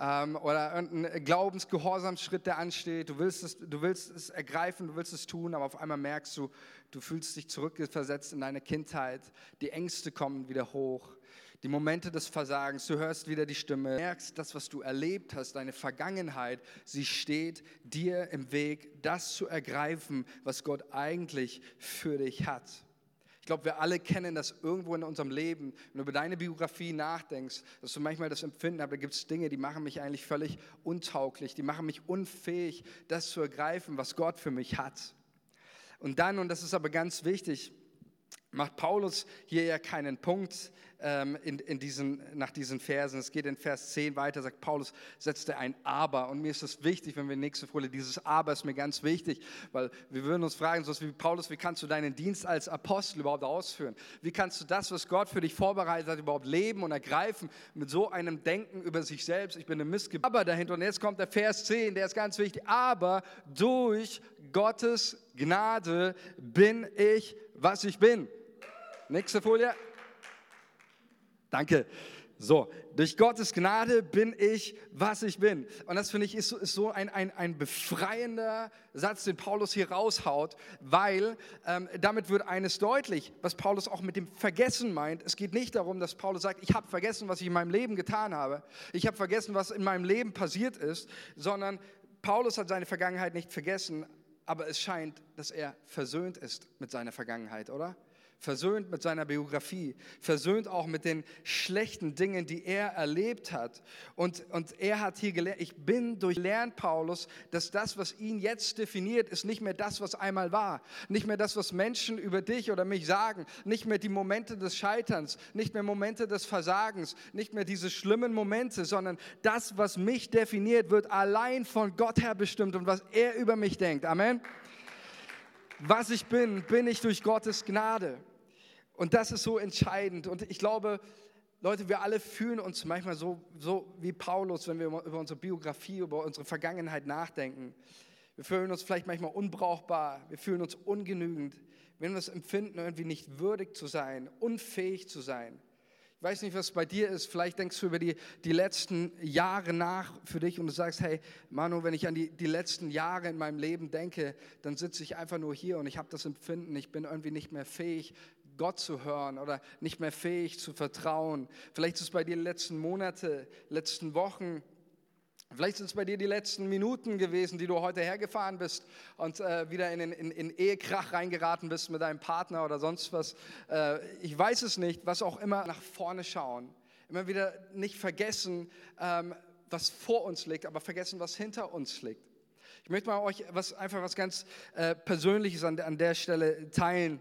ähm, oder ein Glaubensgehorsamsschritt, der ansteht. Du willst, es, du willst es ergreifen, du willst es tun, aber auf einmal merkst du, du fühlst dich zurückversetzt in deine Kindheit. Die Ängste kommen wieder hoch die Momente des Versagens, du hörst wieder die Stimme, merkst, das, was du erlebt hast, deine Vergangenheit, sie steht dir im Weg, das zu ergreifen, was Gott eigentlich für dich hat. Ich glaube, wir alle kennen das irgendwo in unserem Leben. Wenn du über deine Biografie nachdenkst, dass du manchmal das Empfinden hast, da gibt es Dinge, die machen mich eigentlich völlig untauglich, die machen mich unfähig, das zu ergreifen, was Gott für mich hat. Und dann, und das ist aber ganz wichtig, macht Paulus hier ja keinen Punkt ähm, in, in diesen, nach diesen Versen. Es geht in Vers 10 weiter, sagt Paulus, setzte ein Aber. Und mir ist es wichtig, wenn wir nächste Folie, dieses Aber ist mir ganz wichtig, weil wir würden uns fragen, so wie Paulus, wie kannst du deinen Dienst als Apostel überhaupt ausführen? Wie kannst du das, was Gott für dich vorbereitet hat, überhaupt leben und ergreifen mit so einem Denken über sich selbst? Ich bin ein Missgeburt. Aber dahinter, und jetzt kommt der Vers 10, der ist ganz wichtig. Aber durch Gottes Gnade bin ich, was ich bin. Nächste Folie. Danke. So, durch Gottes Gnade bin ich, was ich bin. Und das finde ich ist, ist so ein, ein, ein befreiender Satz, den Paulus hier raushaut, weil ähm, damit wird eines deutlich, was Paulus auch mit dem Vergessen meint. Es geht nicht darum, dass Paulus sagt, ich habe vergessen, was ich in meinem Leben getan habe. Ich habe vergessen, was in meinem Leben passiert ist, sondern Paulus hat seine Vergangenheit nicht vergessen, aber es scheint, dass er versöhnt ist mit seiner Vergangenheit, oder? Versöhnt mit seiner Biografie, versöhnt auch mit den schlechten Dingen, die er erlebt hat. Und, und er hat hier gelernt, ich bin durchlernt, Paulus, dass das, was ihn jetzt definiert, ist nicht mehr das, was einmal war. Nicht mehr das, was Menschen über dich oder mich sagen. Nicht mehr die Momente des Scheiterns, nicht mehr Momente des Versagens, nicht mehr diese schlimmen Momente, sondern das, was mich definiert, wird allein von Gott her bestimmt und was er über mich denkt. Amen was ich bin, bin ich durch Gottes Gnade. Und das ist so entscheidend. Und ich glaube, Leute, wir alle fühlen uns manchmal so, so wie Paulus, wenn wir über unsere Biografie, über unsere Vergangenheit nachdenken. Wir fühlen uns vielleicht manchmal unbrauchbar, wir fühlen uns ungenügend, wir haben das Empfinden, irgendwie nicht würdig zu sein, unfähig zu sein. Ich weiß nicht, was bei dir ist. Vielleicht denkst du über die, die letzten Jahre nach für dich und du sagst, hey, Manu, wenn ich an die, die letzten Jahre in meinem Leben denke, dann sitze ich einfach nur hier und ich habe das Empfinden, ich bin irgendwie nicht mehr fähig, Gott zu hören oder nicht mehr fähig zu vertrauen. Vielleicht ist es bei dir die letzten Monate, letzten Wochen, Vielleicht sind es bei dir die letzten Minuten gewesen, die du heute hergefahren bist und äh, wieder in, in, in, Ehekrach reingeraten bist mit deinem Partner oder sonst was. Äh, ich weiß es nicht, was auch immer nach vorne schauen. Immer wieder nicht vergessen, ähm, was vor uns liegt, aber vergessen, was hinter uns liegt. Ich möchte mal euch was, einfach was ganz äh, Persönliches an, an der Stelle teilen.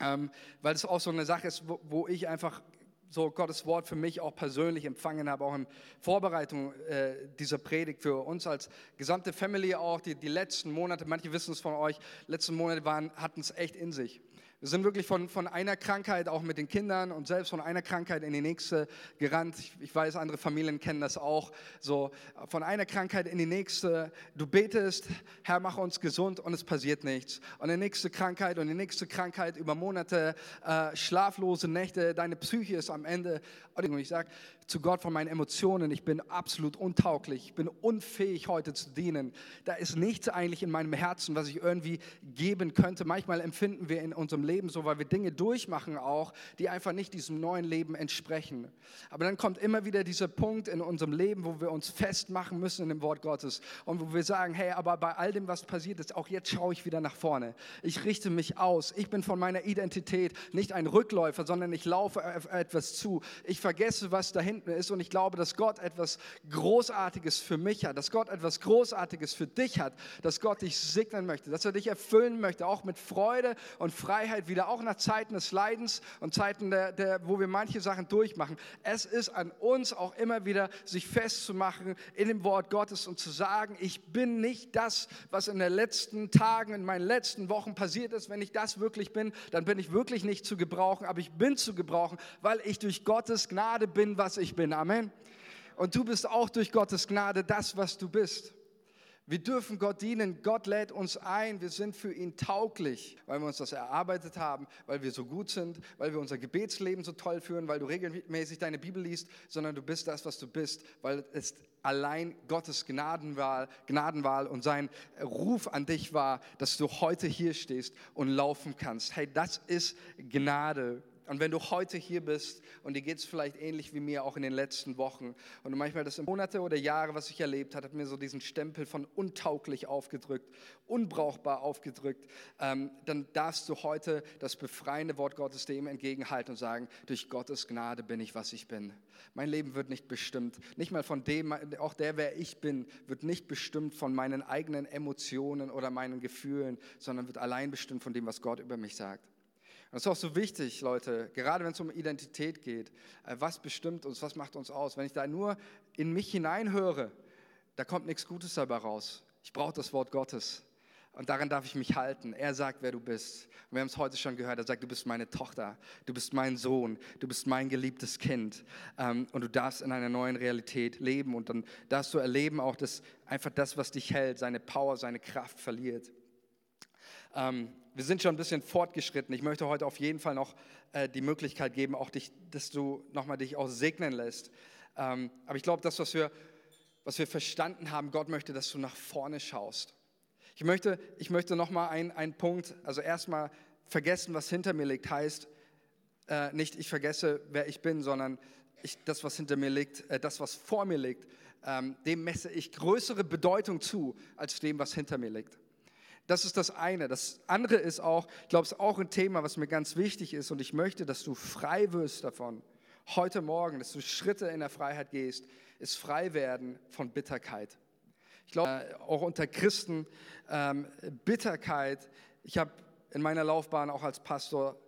Ähm, weil es auch so eine Sache ist, wo, wo ich einfach so Gottes Wort für mich auch persönlich empfangen habe, auch in Vorbereitung äh, dieser Predigt für uns als gesamte Family auch, die, die letzten Monate, manche wissen es von euch, letzten Monate hatten es echt in sich. Wir sind wirklich von, von einer Krankheit, auch mit den Kindern und selbst von einer Krankheit in die nächste gerannt. Ich, ich, weiß, andere Familien kennen das auch. So von einer Krankheit in die nächste. Du betest, Herr, mach uns gesund und es passiert nichts. Und die nächste Krankheit und die nächste Krankheit über Monate, äh, schlaflose Nächte, deine Psyche ist am Ende. Und ich sage, zu Gott von meinen Emotionen. Ich bin absolut untauglich. Ich bin unfähig, heute zu dienen. Da ist nichts eigentlich in meinem Herzen, was ich irgendwie geben könnte. Manchmal empfinden wir in unserem Leben so, weil wir Dinge durchmachen auch, die einfach nicht diesem neuen Leben entsprechen. Aber dann kommt immer wieder dieser Punkt in unserem Leben, wo wir uns festmachen müssen in dem Wort Gottes und wo wir sagen, hey, aber bei all dem, was passiert ist, auch jetzt schaue ich wieder nach vorne. Ich richte mich aus. Ich bin von meiner Identität nicht ein Rückläufer, sondern ich laufe auf etwas zu. Ich vergesse, was dahinter hinten ist. Und ich glaube, dass Gott etwas Großartiges für mich hat, dass Gott etwas Großartiges für dich hat, dass Gott dich segnen möchte, dass er dich erfüllen möchte, auch mit Freude und Freiheit wieder, auch nach Zeiten des Leidens und Zeiten, der, der, wo wir manche Sachen durchmachen. Es ist an uns auch immer wieder, sich festzumachen in dem Wort Gottes und zu sagen, ich bin nicht das, was in den letzten Tagen, in meinen letzten Wochen passiert ist. Wenn ich das wirklich bin, dann bin ich wirklich nicht zu gebrauchen, aber ich bin zu gebrauchen, weil ich durch Gottes Gnade bin, was ich bin. Amen. Und du bist auch durch Gottes Gnade das, was du bist. Wir dürfen Gott dienen. Gott lädt uns ein. Wir sind für ihn tauglich, weil wir uns das erarbeitet haben, weil wir so gut sind, weil wir unser Gebetsleben so toll führen, weil du regelmäßig deine Bibel liest, sondern du bist das, was du bist, weil es allein Gottes Gnadenwahl, Gnadenwahl und sein Ruf an dich war, dass du heute hier stehst und laufen kannst. Hey, das ist Gnade. Und wenn du heute hier bist und dir geht es vielleicht ähnlich wie mir auch in den letzten Wochen und manchmal das Monate oder Jahre, was ich erlebt habe, hat mir so diesen Stempel von untauglich aufgedrückt, unbrauchbar aufgedrückt, ähm, dann darfst du heute das befreiende Wort Gottes dem entgegenhalten und sagen, durch Gottes Gnade bin ich, was ich bin. Mein Leben wird nicht bestimmt, nicht mal von dem, auch der, wer ich bin, wird nicht bestimmt von meinen eigenen Emotionen oder meinen Gefühlen, sondern wird allein bestimmt von dem, was Gott über mich sagt. Das ist auch so wichtig, Leute, gerade wenn es um Identität geht. Äh, was bestimmt uns, was macht uns aus? Wenn ich da nur in mich hineinhöre, da kommt nichts Gutes dabei raus. Ich brauche das Wort Gottes. Und daran darf ich mich halten. Er sagt, wer du bist. Und wir haben es heute schon gehört. Er sagt, du bist meine Tochter, du bist mein Sohn, du bist mein geliebtes Kind. Ähm, und du darfst in einer neuen Realität leben. Und dann darfst du erleben auch, dass einfach das, was dich hält, seine Power, seine Kraft verliert. Wir sind schon ein bisschen fortgeschritten. Ich möchte heute auf jeden Fall noch äh, die Möglichkeit geben, auch dich, dass du nochmal dich auch segnen lässt. Ähm, aber ich glaube, das, was wir, was wir verstanden haben, Gott möchte, dass du nach vorne schaust. Ich möchte, ich möchte nochmal einen, einen Punkt, also erstmal vergessen, was hinter mir liegt, heißt äh, nicht, ich vergesse, wer ich bin, sondern ich, das, was hinter mir liegt, äh, das, was vor mir liegt, ähm, dem messe ich größere Bedeutung zu, als dem, was hinter mir liegt. Das ist das eine. Das andere ist auch, ich glaube, es ist auch ein Thema, was mir ganz wichtig ist und ich möchte, dass du frei wirst davon. Heute Morgen, dass du Schritte in der Freiheit gehst, ist frei werden von Bitterkeit. Ich glaube, auch unter Christen, ähm, Bitterkeit. Ich habe in meiner Laufbahn auch als Pastor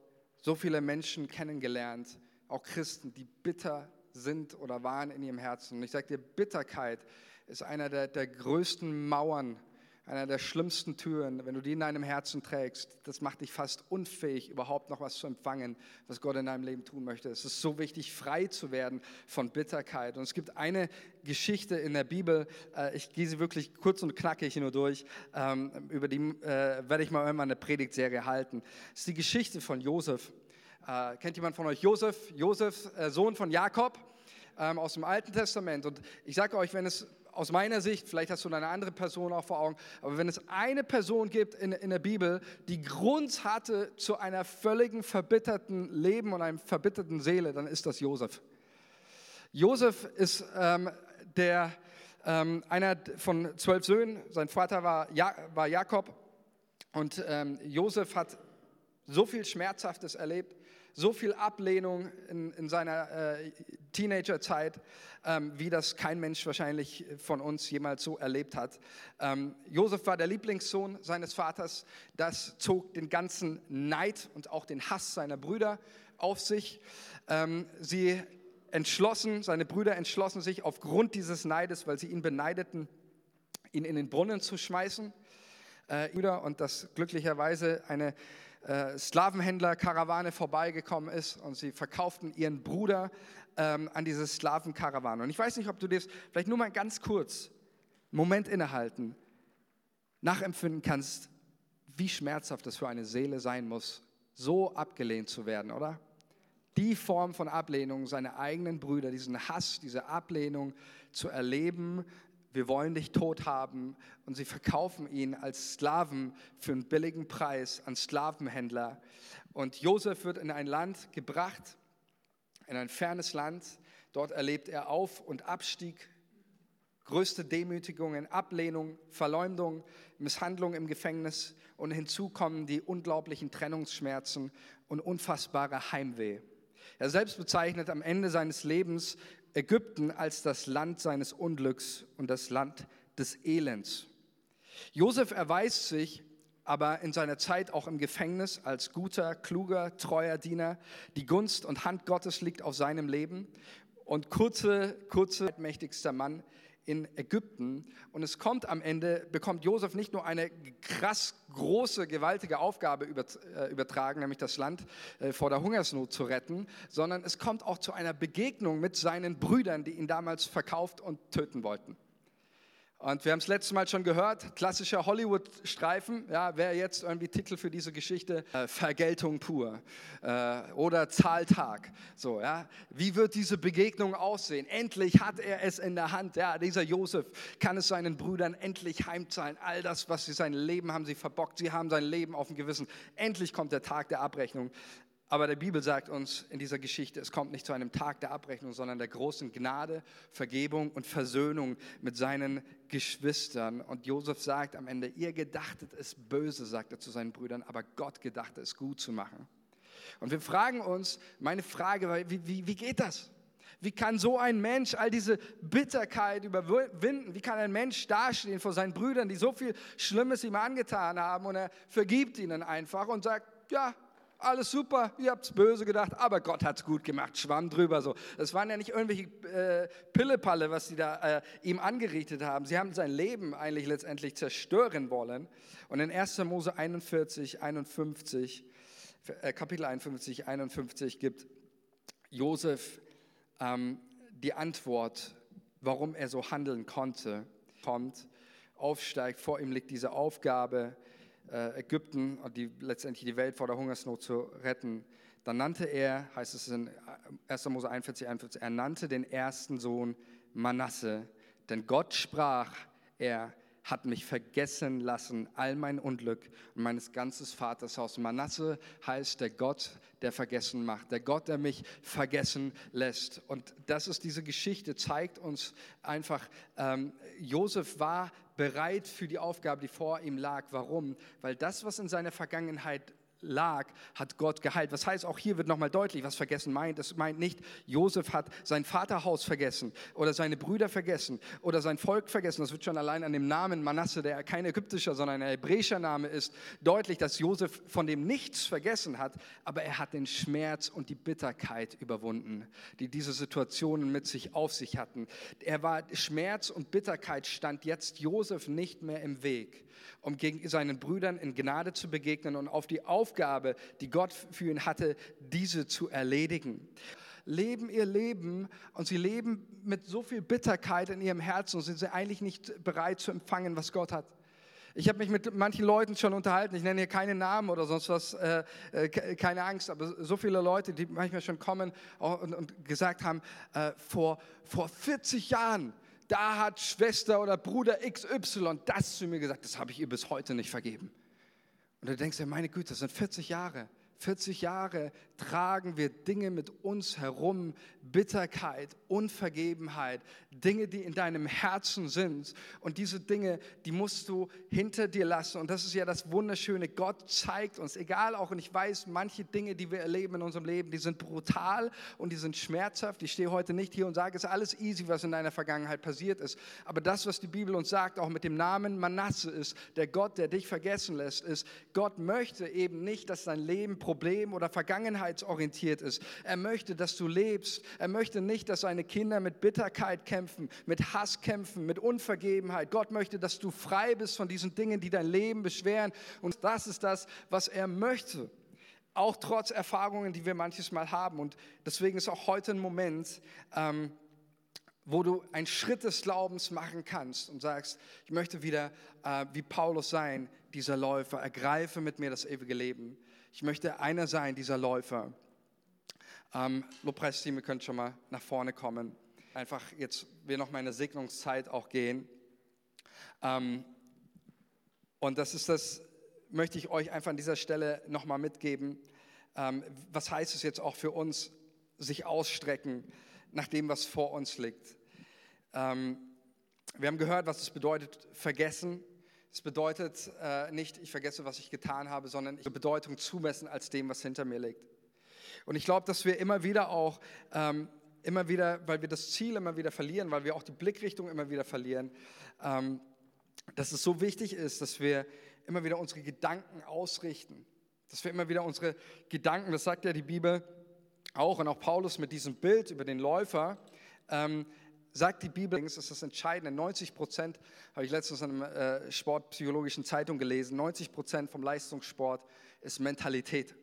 so viele Menschen kennengelernt, auch Christen, die bitter sind oder waren in ihrem Herzen. Und ich sage dir, Bitterkeit ist einer der, der größten Mauern einer der schlimmsten Türen, wenn du die in deinem Herzen trägst, das macht dich fast unfähig, überhaupt noch was zu empfangen, was Gott in deinem Leben tun möchte. Es ist so wichtig, frei zu werden von Bitterkeit. Und es gibt eine Geschichte in der Bibel, äh, ich gehe sie wirklich kurz und knackig nur durch, ähm, über die äh, werde ich mal irgendwann eine Predigtserie halten. Es ist die Geschichte von Josef. Äh, kennt jemand von euch Josef? Josef, Sohn von Jakob ähm, aus dem Alten Testament. Und ich sage euch, wenn es aus meiner Sicht, vielleicht hast du eine andere Person auch vor Augen, aber wenn es eine Person gibt in, in der Bibel, die Grund hatte zu einer völligen verbitterten Leben und einer verbitterten Seele, dann ist das Josef. Josef ist ähm, der, ähm, einer von zwölf Söhnen. Sein Vater war, ja, war Jakob und ähm, Josef hat so viel Schmerzhaftes erlebt, so viel Ablehnung in, in seiner äh, Teenagerzeit, ähm, wie das kein Mensch wahrscheinlich von uns jemals so erlebt hat. Ähm, Josef war der Lieblingssohn seines Vaters. Das zog den ganzen Neid und auch den Hass seiner Brüder auf sich. Ähm, sie entschlossen, seine Brüder entschlossen sich aufgrund dieses Neides, weil sie ihn beneideten, ihn in den Brunnen zu schmeißen. Äh, und dass glücklicherweise eine äh, Sklavenhändler-Karawane vorbeigekommen ist und sie verkauften ihren Bruder ähm, an diese Sklavenkarawane. Und ich weiß nicht, ob du das vielleicht nur mal ganz kurz, Moment innehalten, nachempfinden kannst, wie schmerzhaft es für eine Seele sein muss, so abgelehnt zu werden, oder? Die Form von Ablehnung, seine eigenen Brüder, diesen Hass, diese Ablehnung zu erleben, wir wollen dich tot haben. Und sie verkaufen ihn als Sklaven für einen billigen Preis an Sklavenhändler. Und Josef wird in ein Land gebracht, in ein fernes Land. Dort erlebt er Auf- und Abstieg, größte Demütigungen, Ablehnung, Verleumdung, Misshandlung im Gefängnis und hinzu kommen die unglaublichen Trennungsschmerzen und unfassbare Heimweh. Er selbst bezeichnet am Ende seines Lebens Ägypten als das Land seines Unglücks und das Land des Elends. Josef erweist sich aber in seiner Zeit auch im Gefängnis als guter, kluger, treuer Diener. Die Gunst und Hand Gottes liegt auf seinem Leben und kurze, kurze, mächtigster Mann in Ägypten. Und es kommt am Ende, bekommt Josef nicht nur eine krass große, gewaltige Aufgabe äh, übertragen, nämlich das Land äh, vor der Hungersnot zu retten, sondern es kommt auch zu einer Begegnung mit seinen Brüdern, die ihn damals verkauft und töten wollten. Und wir haben es letztes Mal schon gehört, klassischer Hollywood-Streifen, ja, wäre jetzt irgendwie Titel für diese Geschichte, äh, Vergeltung pur äh, oder Zahltag. So, ja. Wie wird diese Begegnung aussehen? Endlich hat er es in der Hand. Ja, dieser Josef kann es seinen Brüdern endlich heimzahlen. All das, was sie sein Leben haben sie verbockt, sie haben sein Leben auf dem Gewissen. Endlich kommt der Tag der Abrechnung. Aber die Bibel sagt uns in dieser Geschichte, es kommt nicht zu einem Tag der Abrechnung, sondern der großen Gnade, Vergebung und Versöhnung mit seinen Geschwistern. Und Josef sagt am Ende, ihr gedachtet es böse, sagt er zu seinen Brüdern, aber Gott gedachte es gut zu machen. Und wir fragen uns, meine Frage war, wie, wie, wie geht das? Wie kann so ein Mensch all diese Bitterkeit überwinden? Wie kann ein Mensch dastehen vor seinen Brüdern, die so viel Schlimmes ihm angetan haben und er vergibt ihnen einfach und sagt, ja, alles super, ihr habt es böse gedacht, aber Gott hat es gut gemacht, schwamm drüber so. Es waren ja nicht irgendwelche äh, Pillepalle, was sie da äh, ihm angerichtet haben. Sie haben sein Leben eigentlich letztendlich zerstören wollen. Und in 1. Mose 41, 51, äh, Kapitel 51, 51 gibt Josef ähm, die Antwort, warum er so handeln konnte, kommt, aufsteigt, vor ihm liegt diese Aufgabe, Ägypten und die, letztendlich die Welt vor der Hungersnot zu retten. Dann nannte er, heißt es in 1. Mose 41, 41, er nannte den ersten Sohn Manasse, denn Gott sprach, er hat mich vergessen lassen, all mein Unglück und meines ganzes Vaters Haus. Manasse heißt der Gott, der vergessen macht, der Gott, der mich vergessen lässt. Und das ist diese Geschichte, zeigt uns einfach, ähm, Josef war bereit für die Aufgabe, die vor ihm lag. Warum? Weil das, was in seiner Vergangenheit lag, hat Gott geheilt. Was heißt, auch hier wird nochmal deutlich, was vergessen meint. Es meint nicht, Josef hat sein Vaterhaus vergessen oder seine Brüder vergessen oder sein Volk vergessen. Das wird schon allein an dem Namen Manasse, der kein ägyptischer, sondern ein hebräischer Name ist, deutlich, dass Josef von dem nichts vergessen hat, aber er hat den Schmerz und die Bitterkeit überwunden, die diese Situationen mit sich auf sich hatten. Er war Schmerz und Bitterkeit stand jetzt Josef nicht mehr im Weg um gegen seinen Brüdern in Gnade zu begegnen und auf die Aufgabe, die Gott für ihn hatte, diese zu erledigen. Leben ihr Leben und sie leben mit so viel Bitterkeit in ihrem Herzen und sind sie eigentlich nicht bereit zu empfangen, was Gott hat. Ich habe mich mit manchen Leuten schon unterhalten, ich nenne hier keine Namen oder sonst was, äh, äh keine Angst, aber so viele Leute, die manchmal schon kommen und, und gesagt haben, äh, vor, vor 40 Jahren da hat Schwester oder Bruder XY das zu mir gesagt, das habe ich ihr bis heute nicht vergeben. Und du denkst dir, meine Güte, das sind 40 Jahre. 40 Jahre tragen wir Dinge mit uns herum, Bitterkeit, Unvergebenheit, Dinge, die in deinem Herzen sind. Und diese Dinge, die musst du hinter dir lassen. Und das ist ja das Wunderschöne. Gott zeigt uns, egal auch, und ich weiß, manche Dinge, die wir erleben in unserem Leben, die sind brutal und die sind schmerzhaft. Ich stehe heute nicht hier und sage, es ist alles easy, was in deiner Vergangenheit passiert ist. Aber das, was die Bibel uns sagt, auch mit dem Namen Manasse ist, der Gott, der dich vergessen lässt, ist, Gott möchte eben nicht, dass dein Leben Problem- oder vergangenheitsorientiert ist. Er möchte, dass du lebst. Er möchte nicht, dass seine Kinder mit Bitterkeit kämpfen, mit Hass kämpfen, mit Unvergebenheit. Gott möchte, dass du frei bist von diesen Dingen, die dein Leben beschweren. Und das ist das, was er möchte. Auch trotz Erfahrungen, die wir manches Mal haben. Und deswegen ist auch heute ein Moment, ähm, wo du einen Schritt des Glaubens machen kannst und sagst, ich möchte wieder äh, wie Paulus sein, dieser Läufer, ergreife mit mir das ewige Leben. Ich möchte einer sein, dieser Läufer. Ähm, Lobpreisteam, ihr könnt schon mal nach vorne kommen. Einfach jetzt wir noch mal in der Segnungszeit auch gehen. Ähm, und das ist das, möchte ich euch einfach an dieser Stelle noch mal mitgeben. Ähm, was heißt es jetzt auch für uns, sich ausstrecken? nach dem, was vor uns liegt. Ähm, wir haben gehört, was es bedeutet, vergessen. Es bedeutet äh, nicht, ich vergesse, was ich getan habe, sondern ich Bedeutung zumessen als dem, was hinter mir liegt. Und ich glaube, dass wir immer wieder auch, ähm, immer wieder, weil wir das Ziel immer wieder verlieren, weil wir auch die Blickrichtung immer wieder verlieren, ähm, dass es so wichtig ist, dass wir immer wieder unsere Gedanken ausrichten. Dass wir immer wieder unsere Gedanken, das sagt ja die Bibel, auch und auch Paulus mit diesem Bild über den Läufer, ähm, sagt die Bibel, das ist das Entscheidende, 90 Prozent, habe ich letztens in einer äh, sportpsychologischen Zeitung gelesen, 90 Prozent vom Leistungssport ist Mentalität.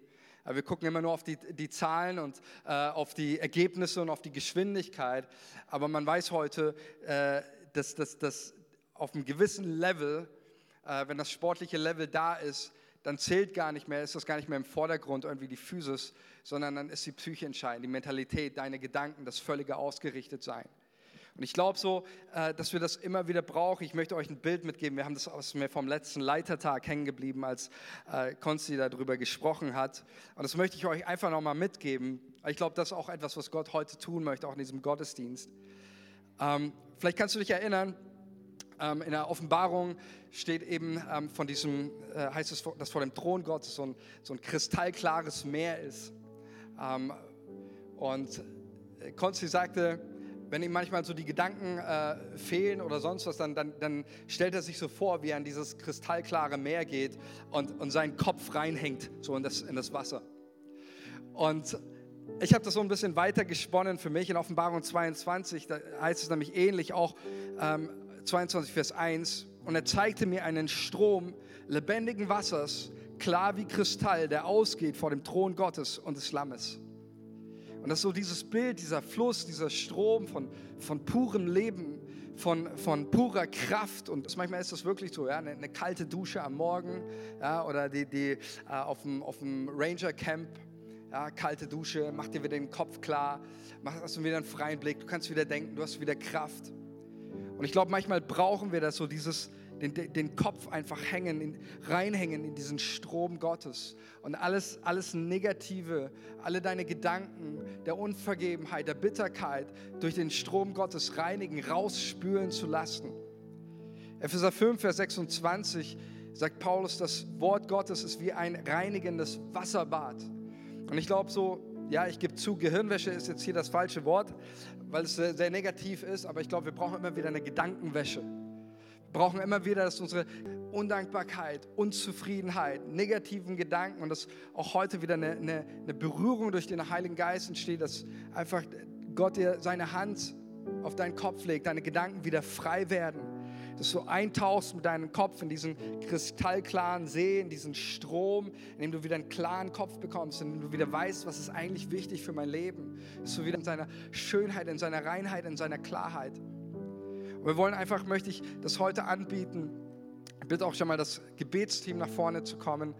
Wir gucken immer nur auf die, die Zahlen und äh, auf die Ergebnisse und auf die Geschwindigkeit. Aber man weiß heute, äh, dass, dass, dass auf einem gewissen Level, äh, wenn das sportliche Level da ist, dann zählt gar nicht mehr, ist das gar nicht mehr im Vordergrund irgendwie die Physis, sondern dann ist die Psyche entscheidend, die Mentalität, deine Gedanken, das völlige Ausgerichtetsein. Und ich glaube so, äh, dass wir das immer wieder brauchen. Ich möchte euch ein Bild mitgeben. Wir haben das aus mir vom letzten Leitertag hängen geblieben, als äh, Konsti darüber gesprochen hat. Und das möchte ich euch einfach nochmal mitgeben. Ich glaube, das ist auch etwas, was Gott heute tun möchte, auch in diesem Gottesdienst. Ähm, vielleicht kannst du dich erinnern, ähm, in der Offenbarung steht eben ähm, von diesem, äh, heißt es, dass vor dem Thron Gottes so ein, so ein kristallklares Meer ist. Und Konsti sagte, wenn ihm manchmal so die Gedanken äh, fehlen oder sonst was, dann, dann, dann, stellt er sich so vor, wie er in dieses kristallklare Meer geht und, und seinen Kopf reinhängt, so in das, in das Wasser. Und ich habe das so ein bisschen weiter gesponnen für mich in Offenbarung 22, da heißt es nämlich ähnlich auch, ähm, 22, Vers 1. Und er zeigte mir einen Strom lebendigen Wassers, klar wie Kristall, der ausgeht vor dem Thron Gottes und des Lammes. Und das ist so dieses Bild, dieser Fluss, dieser Strom von, von purem Leben, von, von purer Kraft. Und manchmal ist das wirklich so, ja, eine, eine kalte Dusche am Morgen ja, oder die, die, äh, auf, dem, auf dem Ranger Camp. Ja, kalte Dusche, macht dir wieder den Kopf klar, mach, hast du wieder einen freien Blick, du kannst wieder denken, du hast wieder Kraft. Und ich glaube, manchmal brauchen wir das so, dieses, den, den Kopf einfach hängen, in, reinhängen in diesen Strom Gottes. Und alles, alles Negative, alle deine Gedanken der Unvergebenheit, der Bitterkeit durch den Strom Gottes reinigen, rausspülen zu lassen. Epheser 5, Vers 26 sagt Paulus, das Wort Gottes ist wie ein reinigendes Wasserbad. Und ich glaube so, ja, ich gebe zu, Gehirnwäsche ist jetzt hier das falsche Wort, weil es sehr, sehr negativ ist, aber ich glaube, wir brauchen immer wieder eine Gedankenwäsche. Brauchen immer wieder, dass unsere Undankbarkeit, Unzufriedenheit, negativen Gedanken und dass auch heute wieder eine, eine, eine Berührung durch den Heiligen Geist entsteht, dass einfach Gott dir seine Hand auf deinen Kopf legt, deine Gedanken wieder frei werden dass du eintauchst mit deinem Kopf in diesen kristallklaren See, in diesen Strom, in dem du wieder einen klaren Kopf bekommst, in dem du wieder weißt, was ist eigentlich wichtig für mein Leben. Dass du wieder in seiner Schönheit, in seiner Reinheit, in seiner Klarheit. Und wir wollen einfach, möchte ich das heute anbieten. Ich bitte auch schon mal das Gebetsteam nach vorne zu kommen.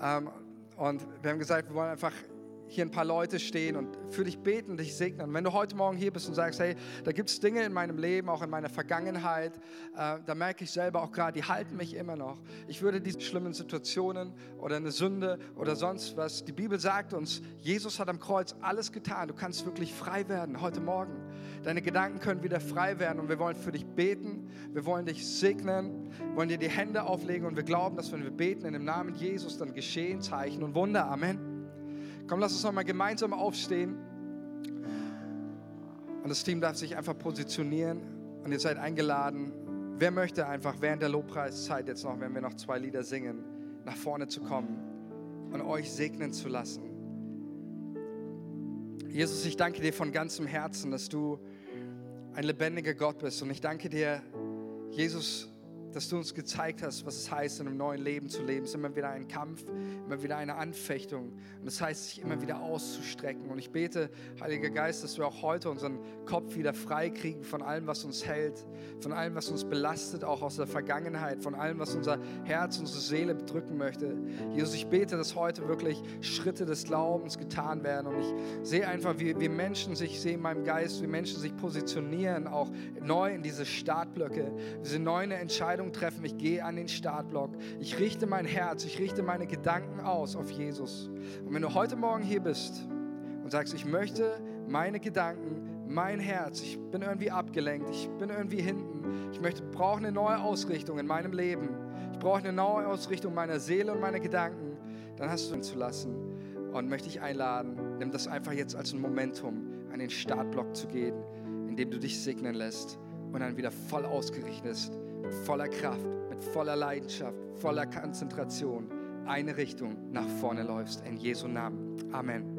Ähm, und wir haben gesagt, wir wollen einfach hier ein paar Leute stehen und für dich beten, dich segnen. wenn du heute Morgen hier bist und sagst, hey, da gibt es Dinge in meinem Leben, auch in meiner Vergangenheit, äh, da merke ich selber auch gerade, die halten mich immer noch. Ich würde diese schlimmen Situationen oder eine Sünde oder sonst was, die Bibel sagt uns, Jesus hat am Kreuz alles getan. Du kannst wirklich frei werden heute Morgen. Deine Gedanken können wieder frei werden und wir wollen für dich beten. Wir wollen dich segnen, wollen dir die Hände auflegen und wir glauben, dass wenn wir beten in dem Namen Jesus, dann geschehen Zeichen und Wunder. Amen. Komm, lass uns nochmal gemeinsam aufstehen. Und das Team darf sich einfach positionieren. Und ihr seid eingeladen. Wer möchte einfach während der Lobpreiszeit jetzt noch, wenn wir noch zwei Lieder singen, nach vorne zu kommen und euch segnen zu lassen? Jesus, ich danke dir von ganzem Herzen, dass du ein lebendiger Gott bist. Und ich danke dir, Jesus, dass du uns gezeigt hast, was es heißt, in einem neuen Leben zu leben. Es ist immer wieder ein Kampf, immer wieder eine Anfechtung. Und das heißt, sich immer wieder auszustrecken. Und ich bete, Heiliger Geist, dass wir auch heute unseren Kopf wieder frei kriegen von allem, was uns hält, von allem, was uns belastet, auch aus der Vergangenheit, von allem, was unser Herz, unsere Seele bedrücken möchte. Jesus, ich bete, dass heute wirklich Schritte des Glaubens getan werden. Und ich sehe einfach, wie, wie Menschen sich, ich sehe in meinem Geist, wie Menschen sich positionieren, auch neu in diese Startblöcke, diese neuen Entscheidungen Entscheidung treffen. Ich gehe an den Startblock. Ich richte mein Herz, ich richte meine Gedanken aus auf Jesus. Und wenn du heute Morgen hier bist und sagst, ich möchte meine Gedanken, mein Herz, ich bin irgendwie abgelenkt, ich bin irgendwie hinten, ich möchte, brauche eine neue Ausrichtung in meinem Leben, ich brauche eine neue Ausrichtung meiner Seele und meiner Gedanken, dann hast du ihn zu lassen und möchte ich einladen, nimm das einfach jetzt als ein Momentum, an den Startblock zu gehen, indem du dich segnen lässt und dann wieder voll ausgerichtet mit voller Kraft, mit voller Leidenschaft, voller Konzentration eine Richtung nach vorne läufst. In Jesu Namen. Amen.